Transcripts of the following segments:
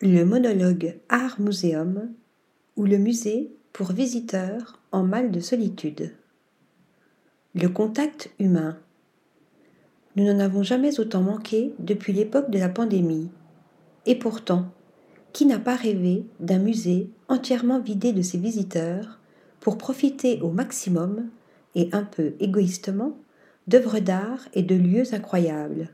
Le monologue Art Muséum ou le musée pour visiteurs en mal de solitude. Le contact humain. Nous n'en avons jamais autant manqué depuis l'époque de la pandémie. Et pourtant, qui n'a pas rêvé d'un musée entièrement vidé de ses visiteurs pour profiter au maximum, et un peu égoïstement, d'œuvres d'art et de lieux incroyables?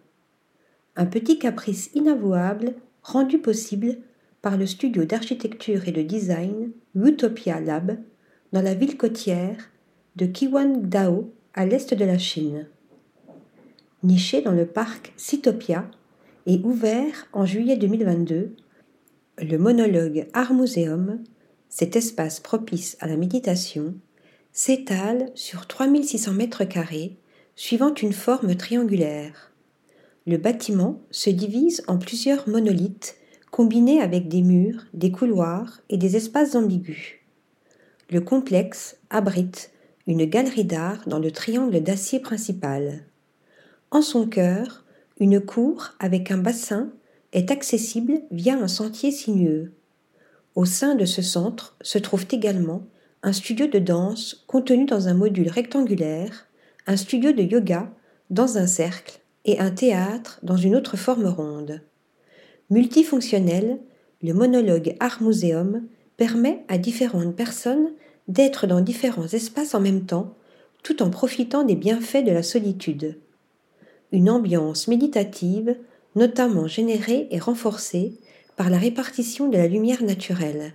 Un petit caprice inavouable rendu possible par le studio d'architecture et de design Utopia Lab dans la ville côtière de Kiwangdao à l'est de la Chine. Niché dans le parc Citopia et ouvert en juillet 2022, le monologue Art Museum, cet espace propice à la méditation, s'étale sur 3600 mètres carrés suivant une forme triangulaire. Le bâtiment se divise en plusieurs monolithes combinés avec des murs, des couloirs et des espaces ambigus. Le complexe abrite une galerie d'art dans le triangle d'acier principal. En son cœur, une cour avec un bassin est accessible via un sentier sinueux. Au sein de ce centre se trouve également un studio de danse contenu dans un module rectangulaire, un studio de yoga dans un cercle et un théâtre dans une autre forme ronde. Multifonctionnel, le monologue Art Museum permet à différentes personnes d'être dans différents espaces en même temps, tout en profitant des bienfaits de la solitude. Une ambiance méditative, notamment générée et renforcée par la répartition de la lumière naturelle.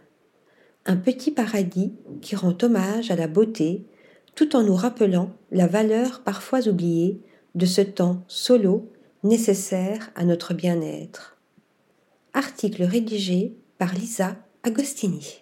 Un petit paradis qui rend hommage à la beauté, tout en nous rappelant la valeur parfois oubliée de ce temps solo nécessaire à notre bien-être. Article rédigé par Lisa Agostini.